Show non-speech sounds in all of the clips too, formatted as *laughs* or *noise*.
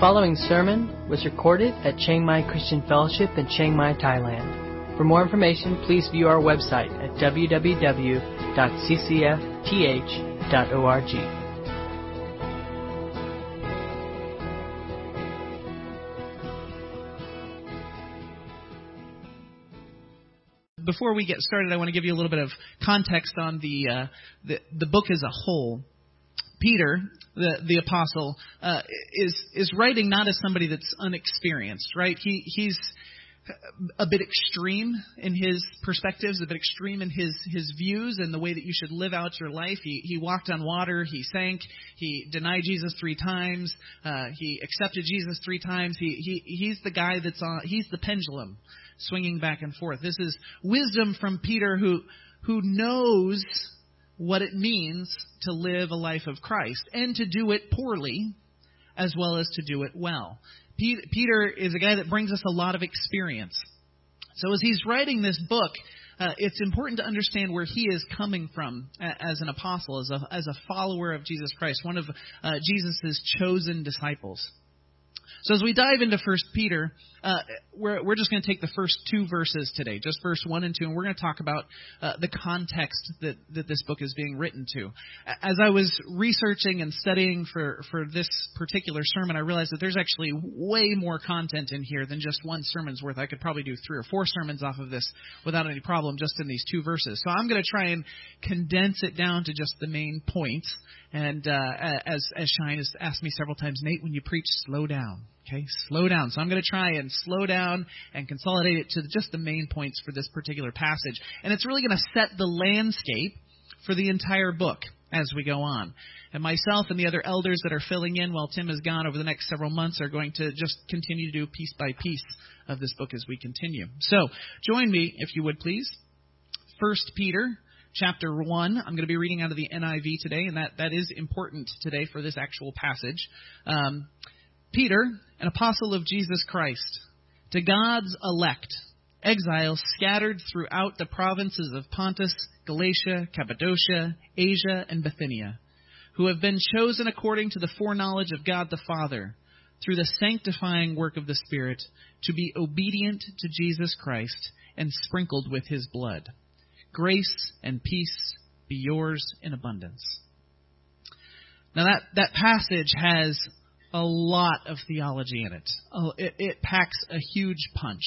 following sermon was recorded at Chiang Mai Christian Fellowship in Chiang Mai, Thailand. For more information, please view our website at www.ccfth.org. Before we get started, I want to give you a little bit of context on the uh, the, the book as a whole. Peter, the the apostle, uh, is is writing not as somebody that's unexperienced, right? He he's a bit extreme in his perspectives, a bit extreme in his his views and the way that you should live out your life. He he walked on water, he sank, he denied Jesus three times, uh, he accepted Jesus three times. He he he's the guy that's on. He's the pendulum swinging back and forth. This is wisdom from Peter who who knows what it means to live a life of Christ and to do it poorly as well as to do it well. Peter is a guy that brings us a lot of experience. So as he's writing this book, uh, it's important to understand where he is coming from as an apostle, as a, as a follower of Jesus Christ, one of uh, Jesus' chosen disciples. So as we dive into First Peter, uh, we're, we're just going to take the first two verses today, just verse one and two, and we're going to talk about uh, the context that, that this book is being written to. As I was researching and studying for, for this particular sermon, I realized that there's actually way more content in here than just one sermon's worth. I could probably do three or four sermons off of this without any problem just in these two verses. So I'm going to try and condense it down to just the main points. And uh, as as Shine has asked me several times, Nate, when you preach, slow down. Okay, slow down. So I'm going to try and slow down and consolidate it to just the main points for this particular passage. And it's really going to set the landscape for the entire book as we go on. And myself and the other elders that are filling in while Tim is gone over the next several months are going to just continue to do piece by piece of this book as we continue. So join me, if you would please. First Peter chapter 1. I'm going to be reading out of the NIV today, and that, that is important today for this actual passage. Um, Peter, an apostle of Jesus Christ, to God's elect, exiles scattered throughout the provinces of Pontus, Galatia, Cappadocia, Asia, and Bithynia, who have been chosen according to the foreknowledge of God the Father, through the sanctifying work of the Spirit, to be obedient to Jesus Christ and sprinkled with his blood. Grace and peace be yours in abundance. Now that, that passage has a lot of theology in it. Oh, it, it packs a huge punch.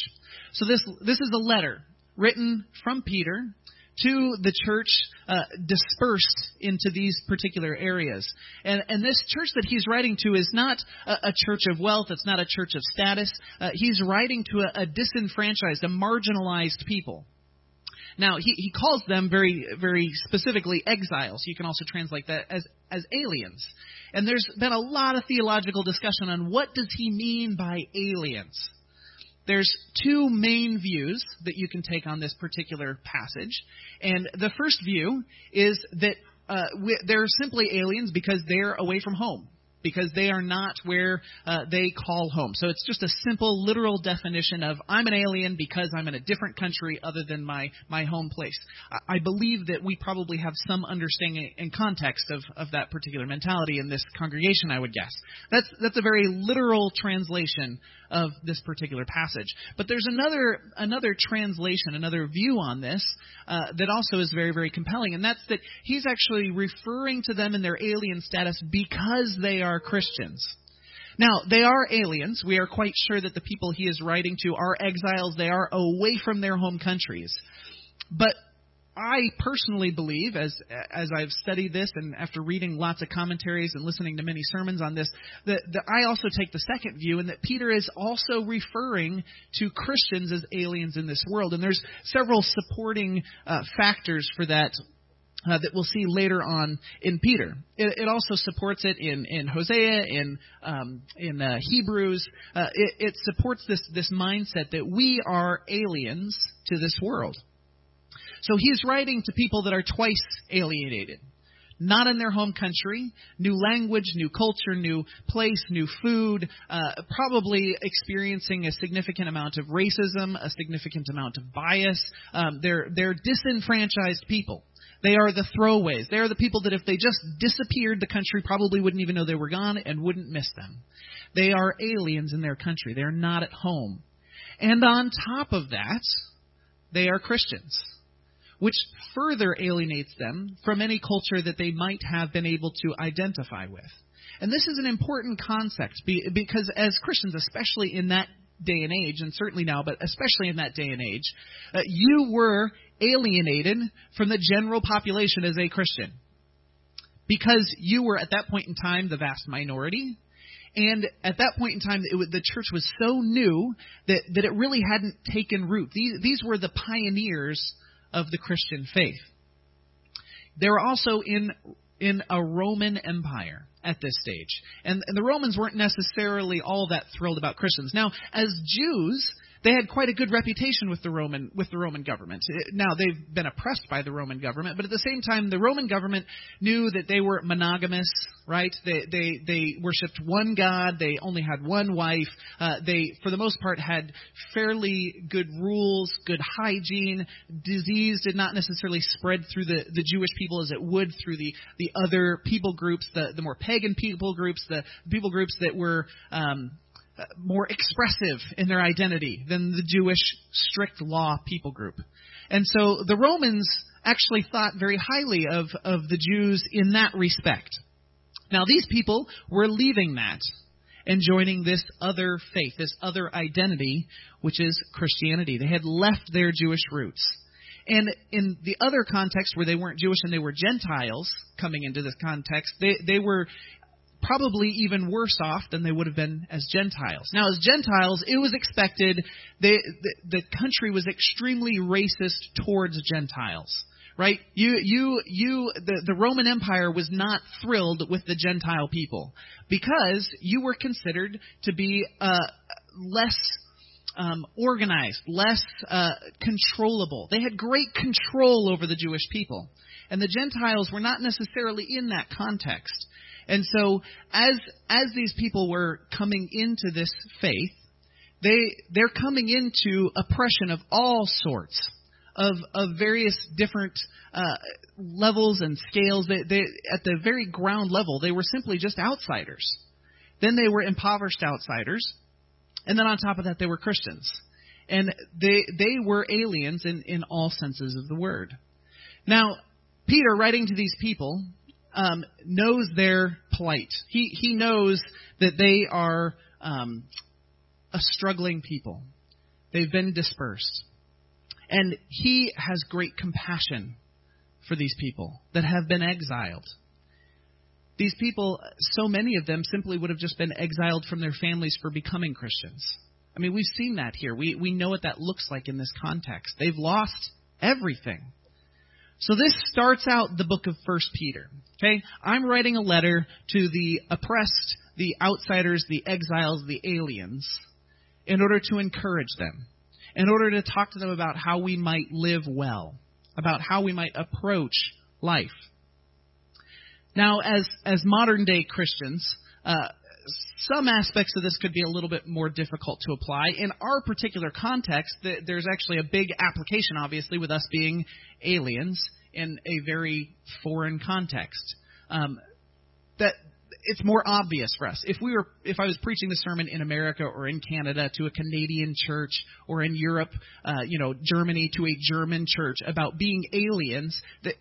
So this this is a letter written from Peter to the church uh, dispersed into these particular areas. And, and this church that he's writing to is not a, a church of wealth, it's not a church of status. Uh, he's writing to a, a disenfranchised, a marginalized people. Now, he, he calls them very, very specifically exiles. You can also translate that as, as aliens. And there's been a lot of theological discussion on what does he mean by aliens. There's two main views that you can take on this particular passage. And the first view is that uh, they're simply aliens because they're away from home because they are not where uh, they call home. So it's just a simple, literal definition of I'm an alien because I'm in a different country other than my, my home place. I, I believe that we probably have some understanding and context of, of that particular mentality in this congregation, I would guess. That's, that's a very literal translation of this particular passage. But there's another another translation, another view on this uh, that also is very very compelling, and that's that he's actually referring to them in their alien status because they are Christians. Now, they are aliens. We are quite sure that the people he is writing to are exiles. They are away from their home countries. But I personally believe, as as I've studied this and after reading lots of commentaries and listening to many sermons on this, that, that I also take the second view, and that Peter is also referring to Christians as aliens in this world. And there's several supporting uh, factors for that uh, that we'll see later on in Peter. It, it also supports it in, in Hosea, in um, in uh, Hebrews. Uh, it, it supports this this mindset that we are aliens to this world. So he's writing to people that are twice alienated. Not in their home country, new language, new culture, new place, new food, uh, probably experiencing a significant amount of racism, a significant amount of bias. Um, they're, they're disenfranchised people. They are the throwaways. They are the people that if they just disappeared, the country probably wouldn't even know they were gone and wouldn't miss them. They are aliens in their country. They're not at home. And on top of that, they are Christians, which further alienates them from any culture that they might have been able to identify with. And this is an important concept because as Christians, especially in that day and age, and certainly now, but especially in that day and age, uh, you were alienated from the general population as a Christian. Because you were at that point in time the vast minority, and at that point in time, was, the church was so new that, that it really hadn't taken root. These, these were the pioneers of the Christian faith. They were also in, in a Roman Empire at this stage. And, and the Romans weren't necessarily all that thrilled about Christians. Now, as Jews, they had quite a good reputation with the Roman with the Roman government. Now they've been oppressed by the Roman government, but at the same time, the Roman government knew that they were monogamous. Right? They they they worshipped one god. They only had one wife. Uh, they, for the most part, had fairly good rules, good hygiene. Disease did not necessarily spread through the the Jewish people as it would through the the other people groups, the the more pagan people groups, the people groups that were um, uh, Uh, more expressive in their identity than the Jewish strict law people group. And so the Romans actually thought very highly of, of the Jews in that respect. Now, these people were leaving that and joining this other faith, this other identity, which is Christianity. They had left their Jewish roots. And in the other context where they weren't Jewish and they were Gentiles coming into this context, they, they were probably even worse off than they would have been as Gentiles. Now, as Gentiles, it was expected they, the, the country was extremely racist towards Gentiles. Right? You, you, you, the, the Roman Empire was not thrilled with the Gentile people because you were considered to be uh, less um, organized, less uh, controllable. They had great control over the Jewish people. And the Gentiles were not necessarily in that context. And so as as these people were coming into this faith, they they're coming into oppression of all sorts of of various different uh, levels and scales. They, they at the very ground level, they were simply just outsiders. Then they were impoverished outsiders, and then on top of that, they were Christians, and they they were aliens in in all senses of the word. Now, Peter, writing to these people, um, knows their plight. He he knows that they are um, a struggling people. They've been dispersed, and he has great compassion for these people that have been exiled. These people, so many of them, simply would have just been exiled from their families for becoming Christians. I mean, we've seen that here. We we know what that looks like in this context. They've lost everything. So this starts out the book of First Peter. Okay? I'm writing a letter to the oppressed, the outsiders, the exiles, the aliens, in order to encourage them, in order to talk to them about how we might live well, about how we might approach life. Now, as, as modern day Christians, uh, some aspects of this could be a little bit more difficult to apply. In our particular context, there's actually a big application, obviously, with us being aliens in a very foreign context. Um, that it's more obvious for us. If we were, if I was preaching the sermon in America or in Canada to a Canadian church or in Europe, uh, you know, Germany to a German church about being aliens, the,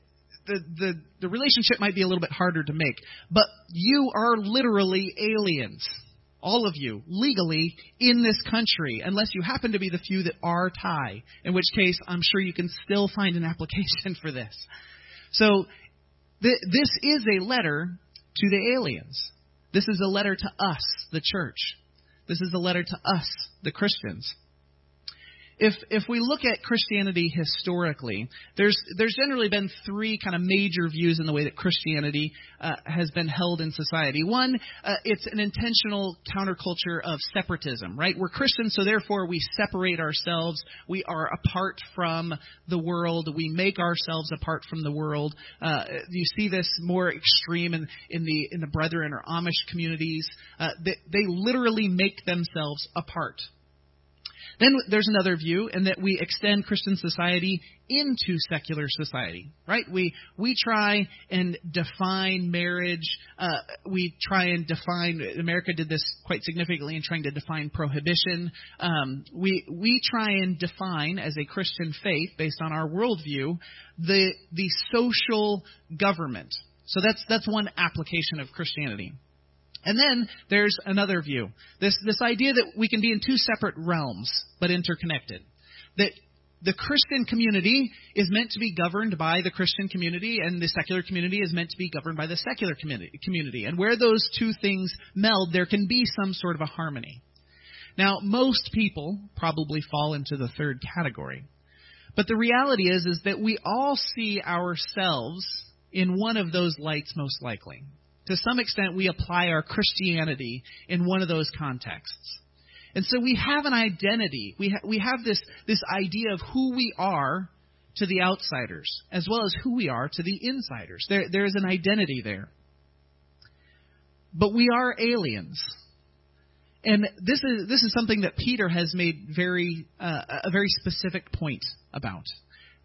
the the the relationship might be a little bit harder to make. But you are literally aliens all of you, legally in this country, unless you happen to be the few that are Thai, in which case I'm sure you can still find an *laughs* application for this. So, th- this is a letter to the aliens. This is a letter to us, the church. This is a letter to us, the Christians if if we look at Christianity historically, there's there's generally been three kind of major views in the way that Christianity uh, has been held in society. One, uh, it's an intentional counterculture of separatism, right? We're Christians, so therefore we separate ourselves. We are apart from the world. We make ourselves apart from the world. Uh, you see this more extreme in, in the in the Brethren or Amish communities. Uh, they, they literally make themselves apart Then there's another view, in that we extend Christian society into secular society, right? We we try and define marriage. Uh, we try and define. America did this quite significantly in trying to define prohibition. Um, we we try and define as a Christian faith, based on our worldview, the the social government. So that's that's one application of Christianity. And then there's another view. This, this idea that we can be in two separate realms, but interconnected. That the Christian community is meant to be governed by the Christian community, and the secular community is meant to be governed by the secular community. And where those two things meld, there can be some sort of a harmony. Now, most people probably fall into the third category. But the reality is, is that we all see ourselves in one of those lights most likely to some extent, we apply our Christianity in one of those contexts. And so we have an identity. We, ha- we have this, this idea of who we are to the outsiders, as well as who we are to the insiders. There, there is an identity there. But we are aliens. And this is, this is something that Peter has made very, uh, a very specific point about.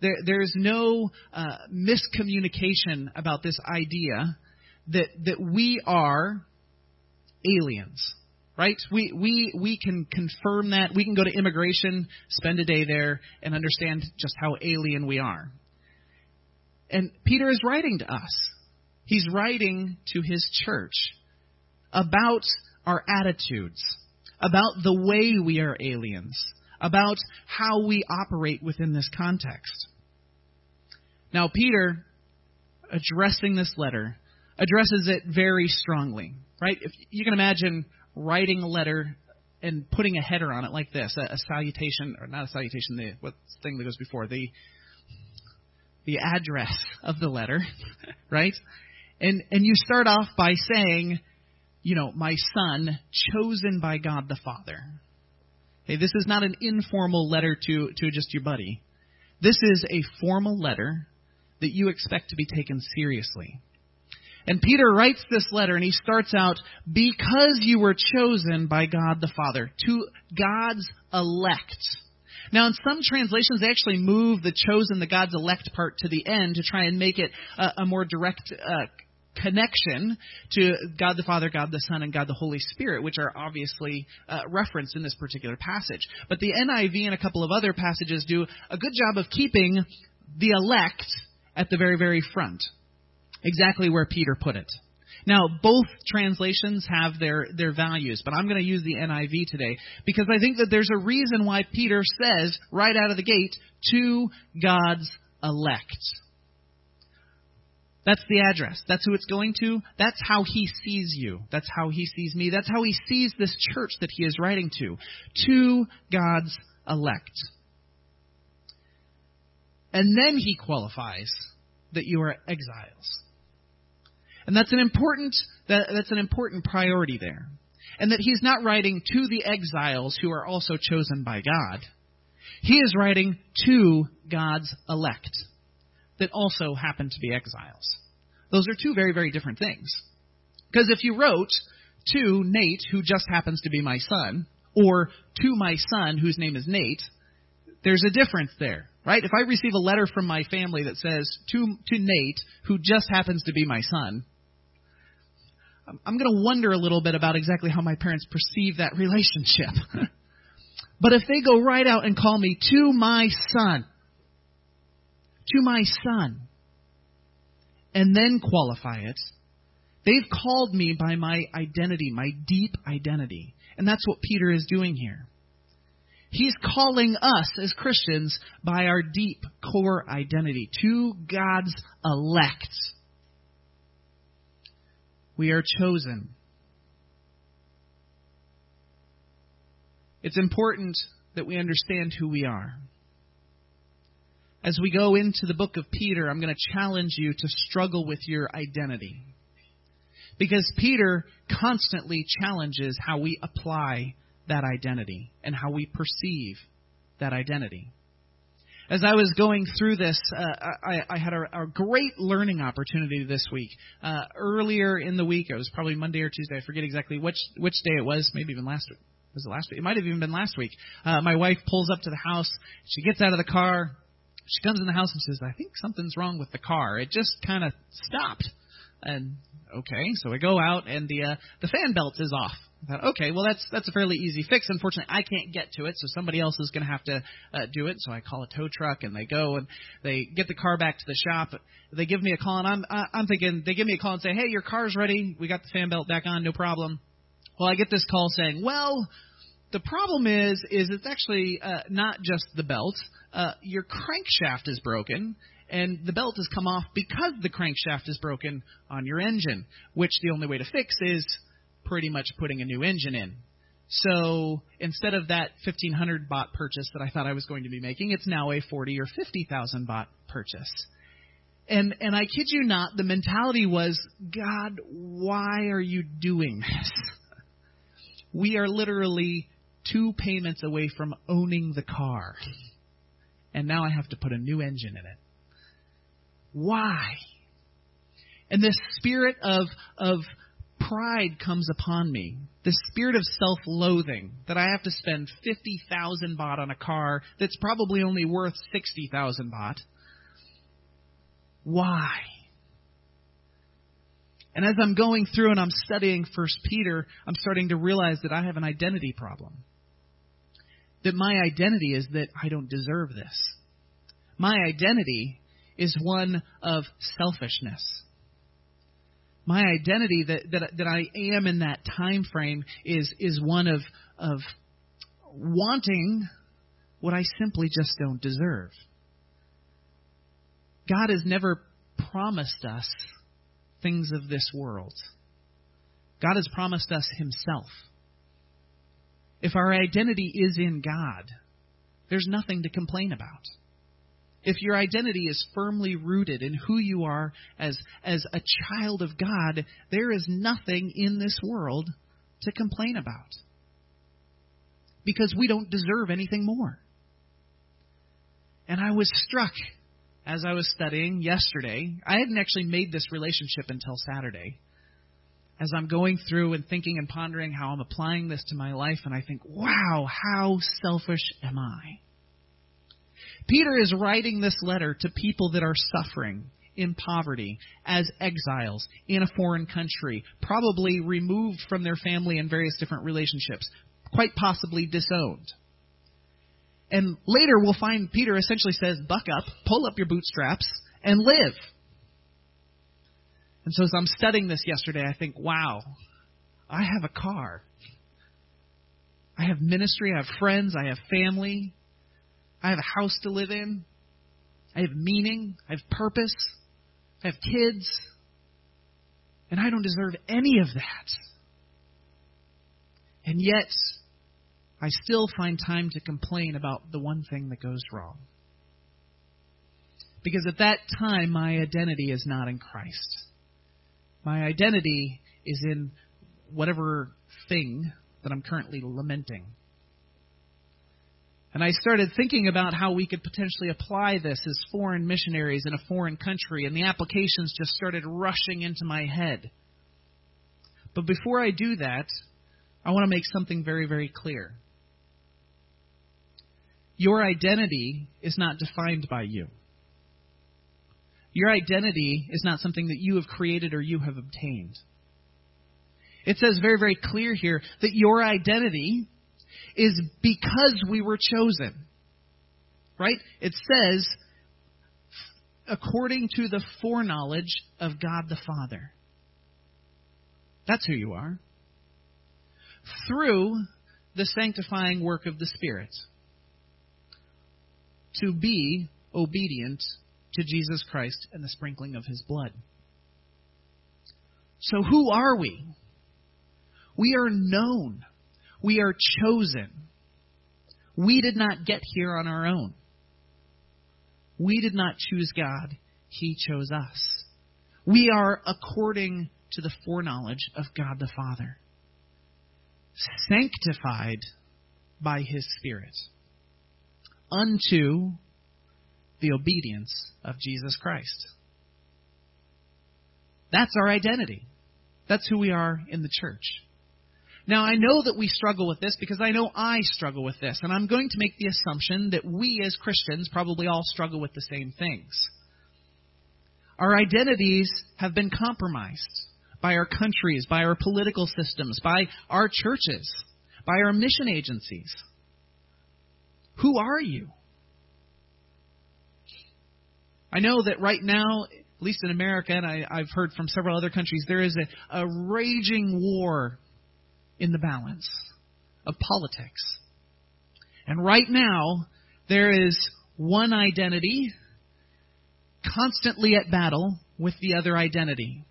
There, there is no uh, miscommunication about this idea that that we are aliens right? We we we can confirm that. We can go to immigration spend a day there and understand just how alien we are. And peter is writing to us. He's writing to his church about our attitudes about the way we are aliens about how we operate within this context. Now peter addressing this letter addresses it very strongly, right? If you can imagine writing a letter and putting a header on it like this, a, a salutation, or not a salutation, the what thing that goes before the the address of the letter, *laughs* right? And and you start off by saying, you know, my son, chosen by God the Father. Hey, this is not an informal letter to to just your buddy. This is a formal letter that you expect to be taken seriously. And Peter writes this letter and he starts out, because you were chosen by God the Father, to God's elect. Now, in some translations, they actually move the chosen, the God's elect part to the end to try and make it a, a more direct uh, connection to God the Father, God the Son, and God the Holy Spirit, which are obviously uh, referenced in this particular passage. But the NIV and a couple of other passages do a good job of keeping the elect at the very, very front exactly where Peter put it. Now, both translations have their, their values, but I'm going to use the NIV today because I think that there's a reason why Peter says right out of the gate, to God's elect. That's the address. That's who it's going to. That's how he sees you. That's how he sees me. That's how he sees this church that he is writing to. To God's elect. And then he qualifies that you are exiles. And that's an important that, that's an important priority there. And that he's not writing to the exiles who are also chosen by God. He is writing to God's elect that also happen to be exiles. Those are two very, very different things. Because if you wrote to Nate, who just happens to be my son, or to my son, whose name is Nate, there's a difference there, right? If I receive a letter from my family that says to, to Nate, who just happens to be my son, I'm going to wonder a little bit about exactly how my parents perceive that relationship. *laughs* but if they go right out and call me to my son, to my son, and then qualify it, they've called me by my identity, my deep identity. And that's what Peter is doing here. He's calling us as Christians by our deep core identity to God's elect. We are chosen. It's important that we understand who we are. As we go into the book of Peter, I'm going to challenge you to struggle with your identity. Because Peter constantly challenges how we apply that identity and how we perceive that identity as I was going through this, uh, I, I, had a, a, great learning opportunity this week. Uh, earlier in the week, it was probably Monday or Tuesday. I forget exactly which which day it was. Maybe even last week. was it last week? It might have even been last week. Uh, my wife pulls up to the house. She gets out of the car. She comes in the house and says, "I think something's wrong with the car. It just kind of stopped." And okay, so I go out and the uh, the fan belt is off. I thought, okay, well that's that's a fairly easy fix. Unfortunately, I can't get to it, so somebody else is going to have to uh, do it. So I call a tow truck, and they go and they get the car back to the shop. They give me a call, and I'm I'm thinking they give me a call and say, hey, your car's ready. We got the fan belt back on, no problem. Well, I get this call saying, well, the problem is is it's actually uh, not just the belt. Uh, your crankshaft is broken, and the belt has come off because the crankshaft is broken on your engine. Which the only way to fix is pretty much putting a new engine in. So instead of that 1500 baht purchase that I thought I was going to be making, it's now a 40 or 50,000 baht purchase. And and I kid you not, the mentality was, God, why are you doing this? *laughs* We are literally two payments away from owning the car. And now I have to put a new engine in it. Why? And this spirit of, of pride comes upon me. The spirit of self loathing that I have to spend 50,000 baht on a car that's probably only worth 60,000 baht. Why? And as I'm going through and I'm studying First Peter, I'm starting to realize that I have an identity problem. That my identity is that I don't deserve this. My identity is one of selfishness. My identity that, that, that I am in that time frame is, is one of, of wanting what I simply just don't deserve. God has never promised us things of this world. God has promised us Himself. If our identity is in God, there's nothing to complain about. If your identity is firmly rooted in who you are as, as a child of God, there is nothing in this world to complain about. Because we don't deserve anything more. And I was struck as I was studying yesterday. I hadn't actually made this relationship until Saturday. As I'm going through and thinking and pondering how I'm applying this to my life, and I think, wow, how selfish am I? Peter is writing this letter to people that are suffering in poverty, as exiles in a foreign country, probably removed from their family in various different relationships, quite possibly disowned. And later we'll find Peter essentially says, buck up, pull up your bootstraps, and live. And so as I'm studying this yesterday, I think, wow, I have a car. I have ministry, I have friends, I have family, I have a house to live in, I have meaning, I have purpose, I have kids, and I don't deserve any of that. And yet, I still find time to complain about the one thing that goes wrong. Because at that time, my identity is not in Christ. My identity is in whatever thing that I'm currently lamenting. And I started thinking about how we could potentially apply this as foreign missionaries in a foreign country, and the applications just started rushing into my head. But before I do that, I want to make something very, very clear. Your identity is not defined by you. Your identity is not something that you have created or you have obtained. It says very, very clear here that your identity is because we were chosen. Right? It says, according to the foreknowledge of God the Father. That's who you are. Through the sanctifying work of the Spirit to be obedient to Jesus Christ and the sprinkling of his blood. So, who are we? We are known. We are chosen. We did not get here on our own. We did not choose God, He chose us. We are according to the foreknowledge of God the Father, sanctified by His Spirit unto the obedience of Jesus Christ. That's our identity. That's who we are in the church. Now, I know that we struggle with this because I know I struggle with this, and I'm going to make the assumption that we as Christians probably all struggle with the same things. Our identities have been compromised by our countries, by our political systems, by our churches, by our mission agencies. Who are you? I know that right now, at least in America, and I, have heard from several other countries, there is a, a raging war in the balance of politics. And right now, there is one identity constantly at battle with the other identity.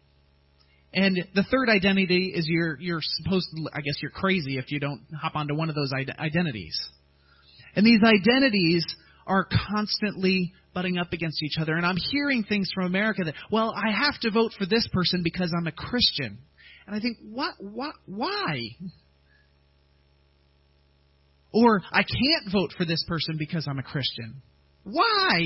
And the third identity is you're you're supposed to, I guess you're crazy if you don't hop onto one of those identities. And these identities are constantly butting up against each other. And I'm hearing things from America that, well, I have to vote for this person because I'm a Christian. And I think, what, what, why? Or I can't vote for this person because I'm a Christian. Why?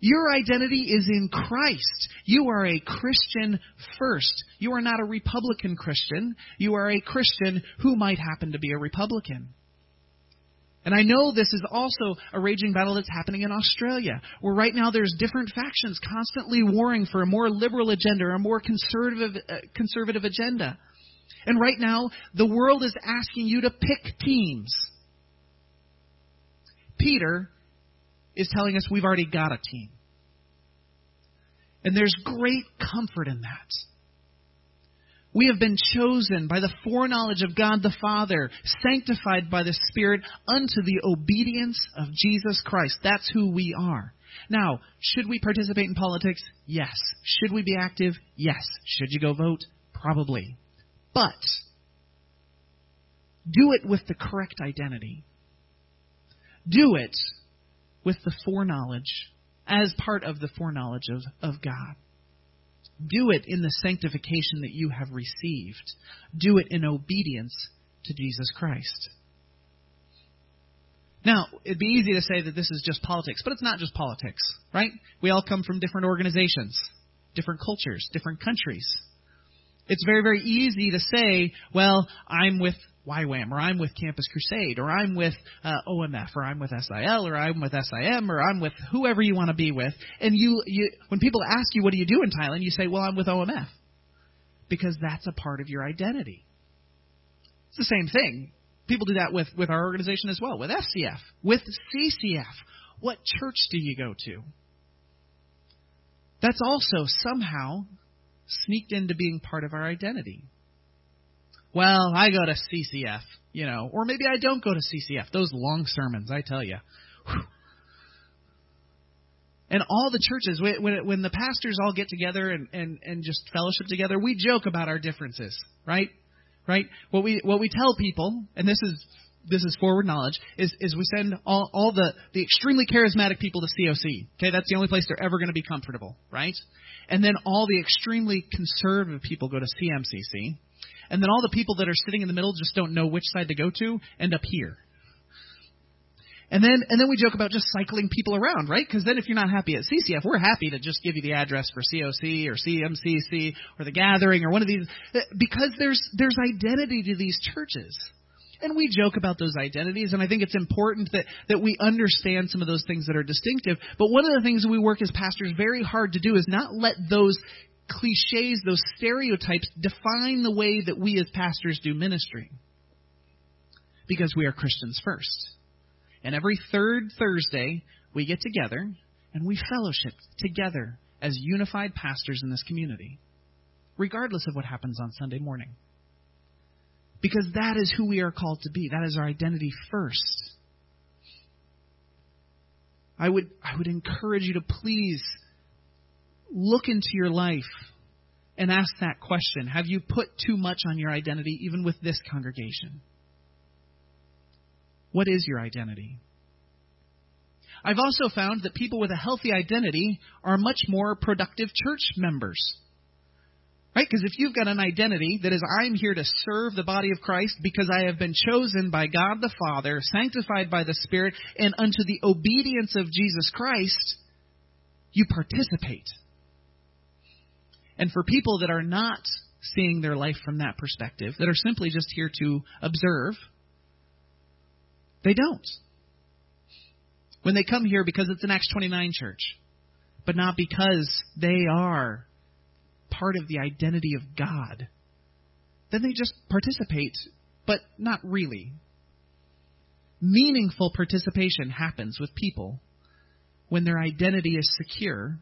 Your identity is in Christ. You are a Christian first. You are not a Republican Christian. You are a Christian who might happen to be a Republican. And I know this is also a raging battle that's happening in Australia, where right now there's different factions constantly warring for a more liberal agenda or a more conservative, uh, conservative agenda. And right now, the world is asking you to pick teams. Peter is telling us we've already got a team. And there's great comfort in that. We have been chosen by the foreknowledge of God the Father, sanctified by the Spirit unto the obedience of Jesus Christ. That's who we are. Now, should we participate in politics? Yes. Should we be active? Yes. Should you go vote? Probably. But do it with the correct identity. Do it with the foreknowledge, as part of the foreknowledge of, of God. Do it in the sanctification that you have received. Do it in obedience to Jesus Christ. Now, it'd be easy to say that this is just politics, but it's not just politics, right? We all come from different organizations, different cultures, different countries. It's very, very easy to say, well, I'm with YWAM, or I'm with Campus Crusade, or I'm with uh, OMF, or I'm with SIL, or I'm with SIM, or I'm with whoever you want to be with. And you, you, when people ask you, what do you do in Thailand, you say, well, I'm with OMF. Because that's a part of your identity. It's the same thing. People do that with, with our organization as well, with FCF, with CCF. What church do you go to? That's also somehow sneaked into being part of our identity well, I go to CCF, you know, or maybe I don't go to CCF. Those long sermons, I tell you. And all the churches, when when the pastors all get together and, and, and just fellowship together, we joke about our differences, right? Right? What we what we tell people, and this is this is forward knowledge, is, is we send all, all the, the extremely charismatic people to COC. Okay, that's the only place they're ever going to be comfortable, right? And then all the extremely conservative people go to CMCC and then all the people that are sitting in the middle just don't know which side to go to end up here. And then and then we joke about just cycling people around, right? Because then if you're not happy at CCF, we're happy to just give you the address for COC or CMCC or the Gathering or one of these eh, because there's there's identity to these churches. And we joke about those identities, and I think it's important that, that we understand some of those things that are distinctive. But one of the things we work as pastors very hard to do is not let those cliches, those stereotypes define the way that we as pastors do ministry. Because we are Christians first. And every third Thursday, we get together and we fellowship together as unified pastors in this community, regardless of what happens on Sunday morning. Because that is who we are called to be. That is our identity first. I would, I would encourage you to please look into your life and ask that question Have you put too much on your identity, even with this congregation? What is your identity? I've also found that people with a healthy identity are much more productive church members. Right? Because if you've got an identity that is, I'm here to serve the body of Christ because I have been chosen by God the Father, sanctified by the Spirit, and unto the obedience of Jesus Christ, you participate. And for people that are not seeing their life from that perspective, that are simply just here to observe, they don't. When they come here because it's an Acts 29 church, but not because they are part of the identity of God, then they just participate, but not really. Meaningful participation happens with people when their identity is secure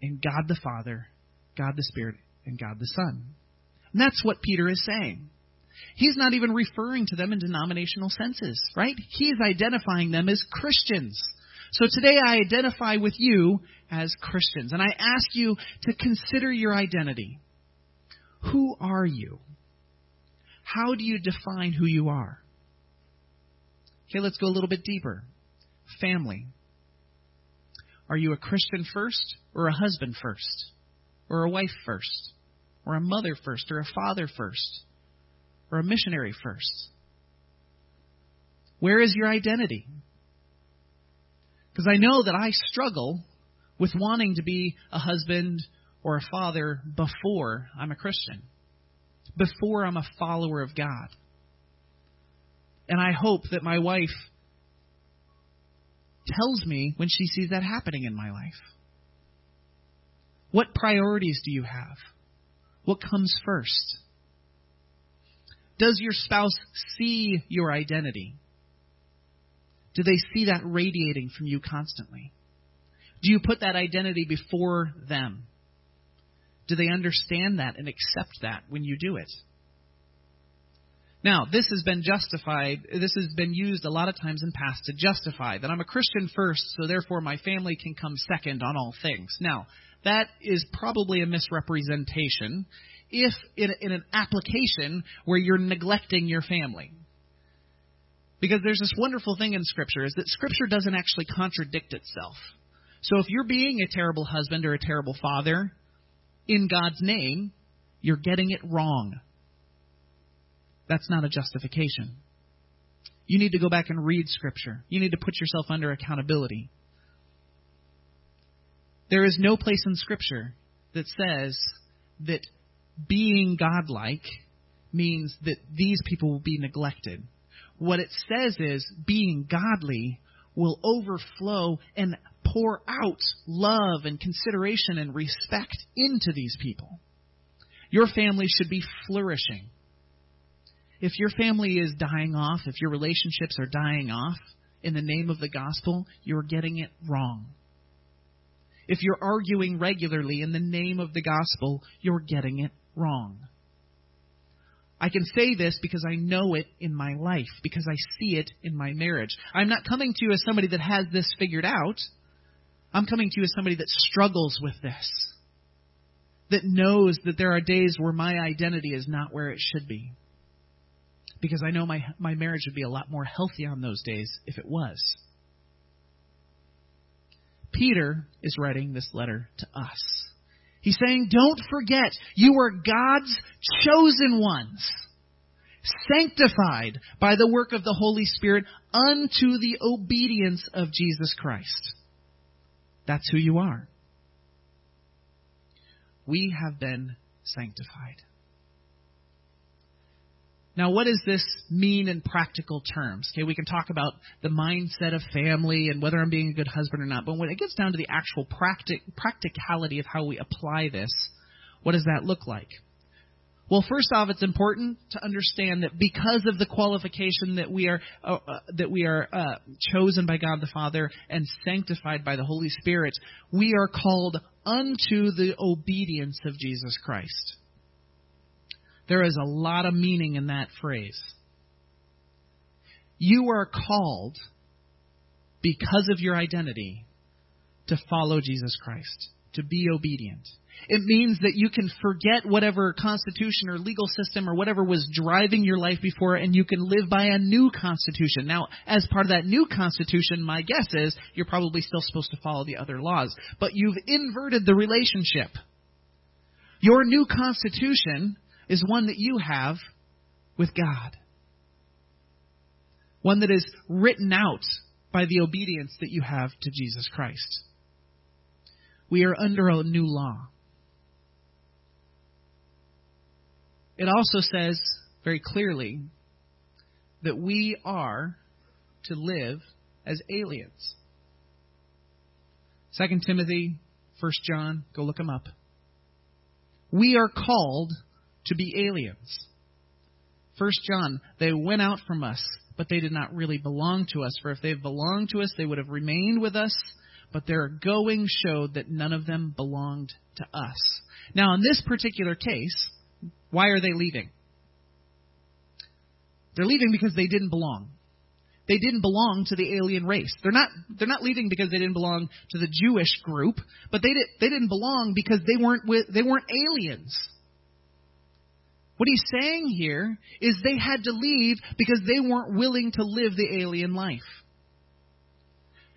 in God the Father, God the Spirit, and God the Son. And that's what Peter is saying. He's not even referring to them in denominational senses, right? He's identifying them as Christians. So today I identify with you as Christians, and I ask you to consider your identity. Who are you? How do you define who you are? Okay, let's go a little bit deeper. Family. Are you a Christian first, or a husband first, or a wife first, or a mother first, or a father first, or a missionary first? Where is your identity? Because I know that I struggle with wanting to be a husband or a father before I'm a Christian, before I'm a follower of God. And I hope that my wife tells me when she sees that happening in my life. What priorities do you have? What comes first? Does your spouse see your identity? Do they see that radiating from you constantly? Do you put that identity before them? Do they understand that and accept that when you do it? Now, this has been justified, this has been used a lot of times in past to justify that I'm a Christian first, so therefore my family can come second on all things. Now, that is probably a misrepresentation if in, an application where you're neglecting your family. Because there's this wonderful thing in Scripture is that Scripture doesn't actually contradict itself. So if you're being a terrible husband or a terrible father in God's name, you're getting it wrong. That's not a justification. You need to go back and read Scripture. You need to put yourself under accountability. There is no place in Scripture that says that being godlike means that these people will be neglected. What it says is being godly will overflow and pour out love and consideration and respect into these people. Your family should be flourishing. If your family is dying off, if your relationships are dying off in the name of the gospel, you're getting it wrong. If you're arguing regularly in the name of the gospel, you're getting it wrong. I can say this because I know it in my life, because I see it in my marriage. I'm not coming to you as somebody that has this figured out. I'm coming to you as somebody that struggles with this, that knows that there are days where my identity is not where it should be because I know my, my marriage would be a lot more healthy on those days if it was. Peter is writing this letter to us. He's saying, Don't forget, you are God's chosen ones, sanctified by the work of the Holy Spirit unto the obedience of Jesus Christ. That's who you are. We have been sanctified. Now, what does this mean in practical terms? Okay, we can talk about the mindset of family and whether I'm being a good husband or not, but when it gets down to the actual practic- practicality of how we apply this, what does that look like? Well, first off, it's important to understand that because of the qualification that we are uh, uh, that we are uh, chosen by God the Father and sanctified by the Holy Spirit, we are called unto the obedience of Jesus Christ. There is a lot of meaning in that phrase. You are called, because of your identity, to follow Jesus Christ, to be obedient. It means that you can forget whatever constitution or legal system or whatever was driving your life before and you can live by a new constitution. Now, as part of that new constitution, my guess is you're probably still supposed to follow the other laws, but you've inverted the relationship. Your new constitution is one that you have with God. One that is written out by the obedience that you have to Jesus Christ. We are under a new law. it also says very clearly that we are to live as aliens. 2 Timothy, 1 John, go look them up. We are called to be aliens. First John, they went out from us, but they did not really belong to us. For if they belonged to us, they would have remained with us, but their going showed that none of them belonged to us. Now, in this particular case, why are they leaving? They're leaving because they didn't belong. They didn't belong to the alien race. They're not they're not leaving because they didn't belong to the Jewish group, but they did they didn't belong because they weren't with, they weren't aliens. What he's saying here is they had to leave because they weren't willing to live the alien life.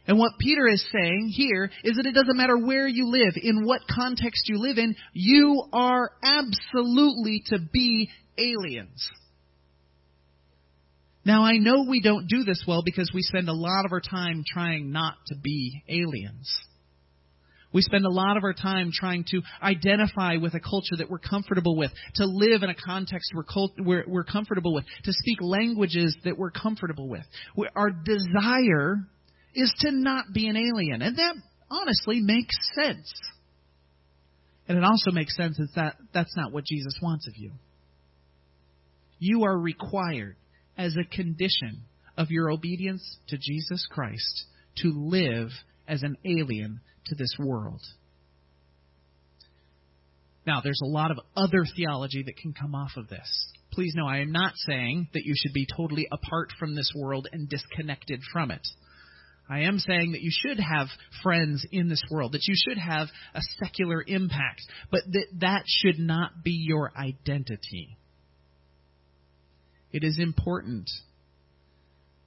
And what Peter is saying here is that it doesn't matter where you live, in what context you live in, you are absolutely to be aliens. Now, I know we don't do this well because we spend a lot of our time trying not to be aliens. We spend a lot of our time trying to identify with a culture that we're comfortable with, to live in a context we're, cult- we're, we're comfortable with, to speak languages that we're comfortable with. We, our desire is to not be an alien. And that honestly makes sense. And it also makes sense that that's not what Jesus wants of you. You are required as a condition of your obedience to Jesus Christ to live as an alien to this world. Now, there's a lot of other theology that can come off of this. Please know I am not saying that you should be totally apart from this world and disconnected from it. I am saying that you should have friends in this world, that you should have a secular impact, but that that should not be your identity. It is important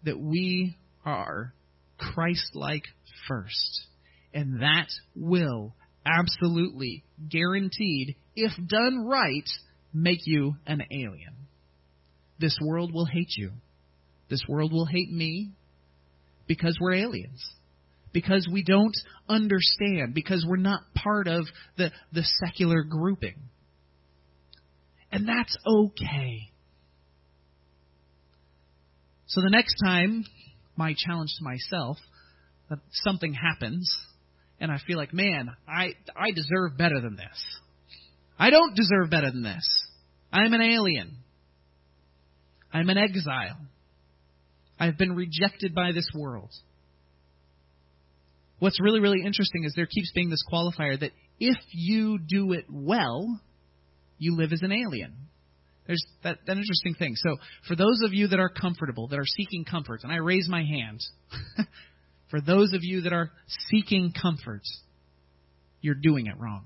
that we are Christ like first. And that will absolutely, guaranteed, if done right, make you an alien. This world will hate you. This world will hate me because we're aliens. Because we don't understand. Because we're not part of the, the secular grouping. And that's okay. So the next time, my challenge to myself, that something happens, and I feel like, man, I I deserve better than this. I don't deserve better than this. I'm an alien. I'm an exile. I've been rejected by this world. What's really, really interesting is there keeps being this qualifier that if you do it well, you live as an alien. There's that, that interesting thing. So, for those of you that are comfortable, that are seeking comfort, and I raise my hand, *laughs* for those of you that are seeking comfort, you're doing it wrong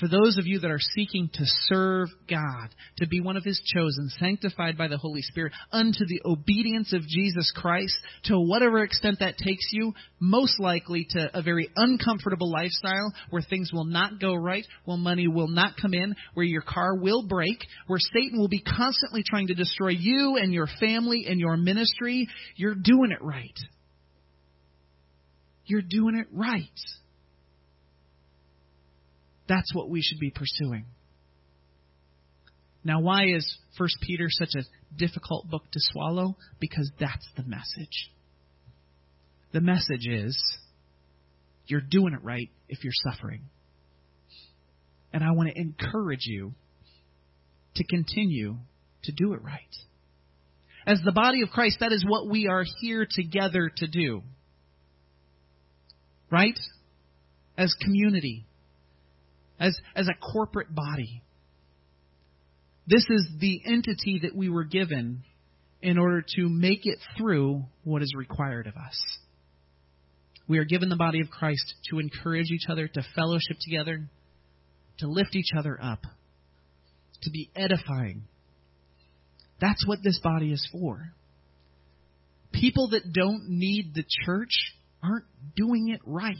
for those of you that are seeking to serve God, to be one of His chosen, sanctified by the Holy Spirit, unto the obedience of Jesus Christ, to whatever extent that takes you, most likely to a very uncomfortable lifestyle where things will not go right, where money will not come in, where your car will break, where Satan will be constantly trying to destroy you and your family and your ministry, you're doing it right. You're doing it right. That's what we should be pursuing. Now, why is 1 Peter such a difficult book to swallow? Because that's the message. The message is you're doing it right if you're suffering. And I want to encourage you to continue to do it right. As the body of Christ, that is what we are here together to do. Right? As community, as, as a corporate body. This is the entity that we were given in order to make it through what is required of us. We are given the body of Christ to encourage each other, to fellowship together, to lift each other up, to be edifying. That's what this body is for. People that don't need the church aren't doing it right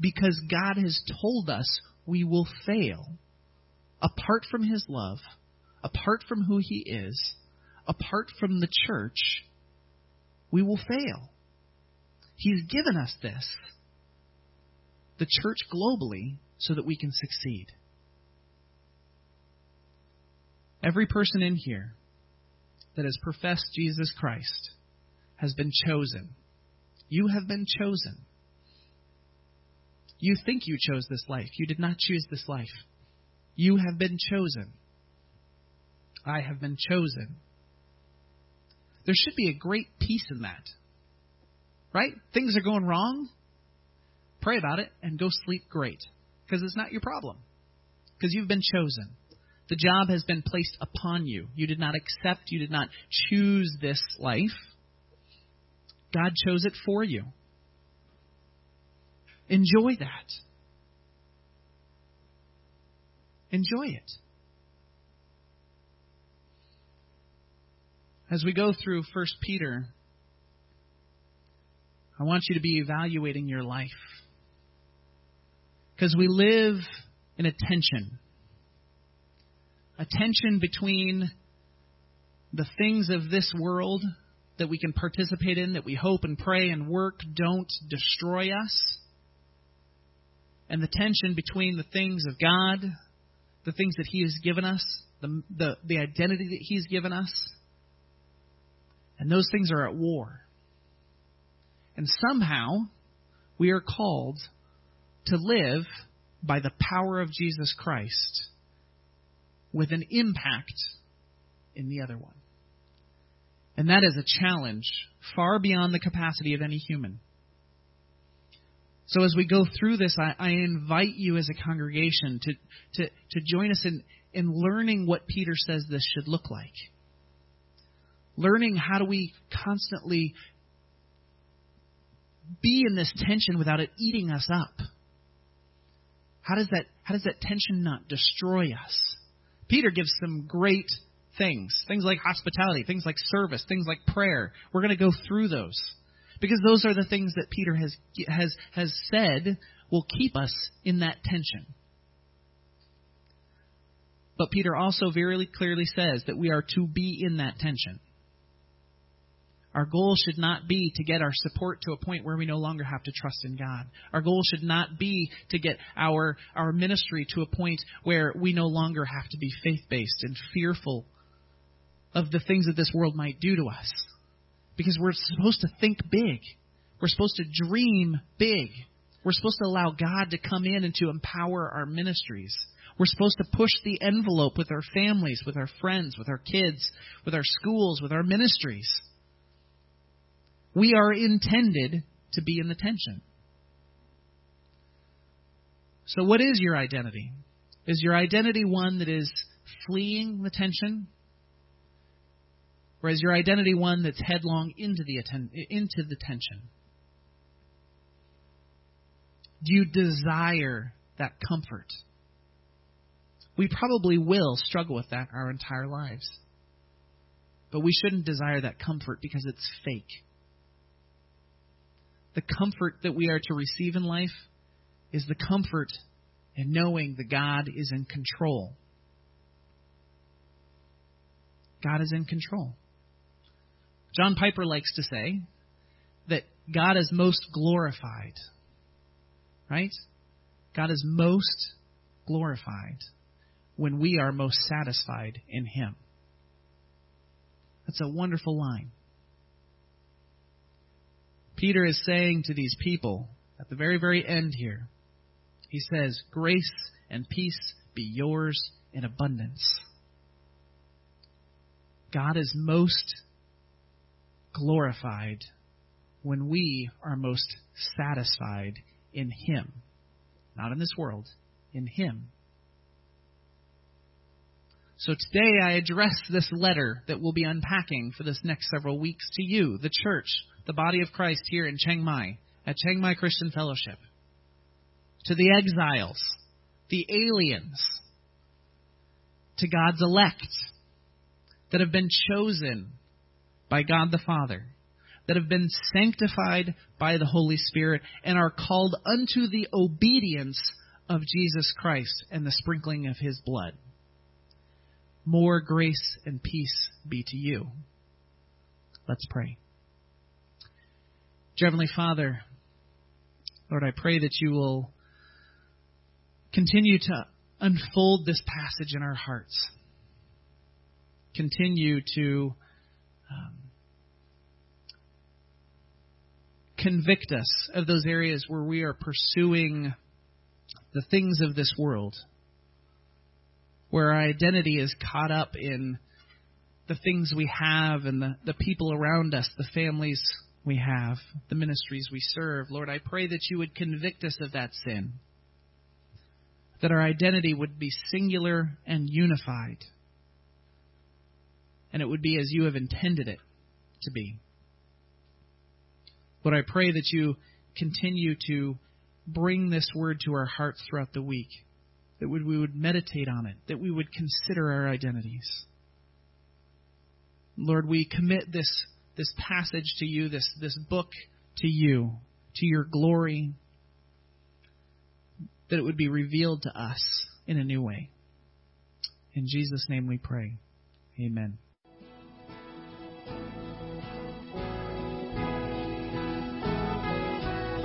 because God has told us we will fail. Apart from His love, apart from who He is, apart from the church, we will fail. He's given us this, the church globally, so that we can succeed. Every person in here that has professed Jesus Christ has been chosen. You have been chosen. You think you chose this life. You did not choose this life. You have been chosen. I have been chosen. There should be a great peace in that. Right? Things are going wrong. Pray about it and go sleep great. Because it's not your problem. Because you've been chosen. The job has been placed upon you. You did not accept, you did not choose this life. God chose it for you. Enjoy that. Enjoy it. As we go through 1 Peter, I want you to be evaluating your life. Because we live in a tension. A tension between the things of this world that we can participate in, that we hope and pray and work don't destroy us, and the tension between the things of God, the things that He has given us, the, the, the identity that He's given us, and those things are at war. And somehow we are called to live by the power of Jesus Christ with an impact in the other one. And that is a challenge far beyond the capacity of any human. So as we go through this, I, I invite you as a congregation to, to, to join us in, in learning what Peter says this should look like. Learning how do we constantly be in this tension without it eating us up? How does that how does that tension not destroy us? Peter gives some great things, things like hospitality, things like service, things like prayer. We're going to go through those because those are the things that Peter has has has said will keep us in that tension. But Peter also very clearly says that we are to be in that tension. Our goal should not be to get our support to a point where we no longer have to trust in God. Our goal should not be to get our, our ministry to a point where we no longer have to be faith based and fearful of the things that this world might do to us. Because we're supposed to think big. We're supposed to dream big. We're supposed to allow God to come in and to empower our ministries. We're supposed to push the envelope with our families, with our friends, with our kids, with our schools, with our ministries. We are intended to be in the tension. So, what is your identity? Is your identity one that is fleeing the tension? Is your identity one that's headlong into the, into the tension? Do you desire that comfort? We probably will struggle with that our entire lives. But we shouldn't desire that comfort because it's fake. The comfort that we are to receive in life is the comfort in knowing that God is in control. God is in control. John Piper likes to say that God is most glorified. Right? God is most glorified when we are most satisfied in Him. That's a wonderful line. Peter is saying to these people at the very, very end here, he says, Grace and peace be yours in abundance. God is most glorified when we are most satisfied in Him. Not in this world, in Him. So today I address this letter that we'll be unpacking for this next several weeks to you, the church, the body of Christ here in Chiang Mai, at Chiang Mai Christian Fellowship. To the exiles, the aliens, to God's elect that have been chosen by God the Father, that have been sanctified by the Holy Spirit, and are called unto the obedience of Jesus Christ and the sprinkling of his blood. More grace and peace be to you. Let's pray. Heavenly Father, Lord, I pray that you will continue to unfold this passage in our hearts. continue to um, convict us of those areas where we are pursuing the things of this world, where our identity is caught up in the things we have and the, the people around us, the families we have, the ministries we serve. Lord, I pray that you would convict us of that sin, that our identity would be singular and unified, and it would be as you have intended it to be. Lord, I pray that you continue to bring this word to our hearts throughout the week, that we would meditate on it, that we would consider our identities. Lord, we commit this, this passage to you, this, this book to you, to your glory, that it would be revealed to us in a new way. In Jesus' name we pray. Amen.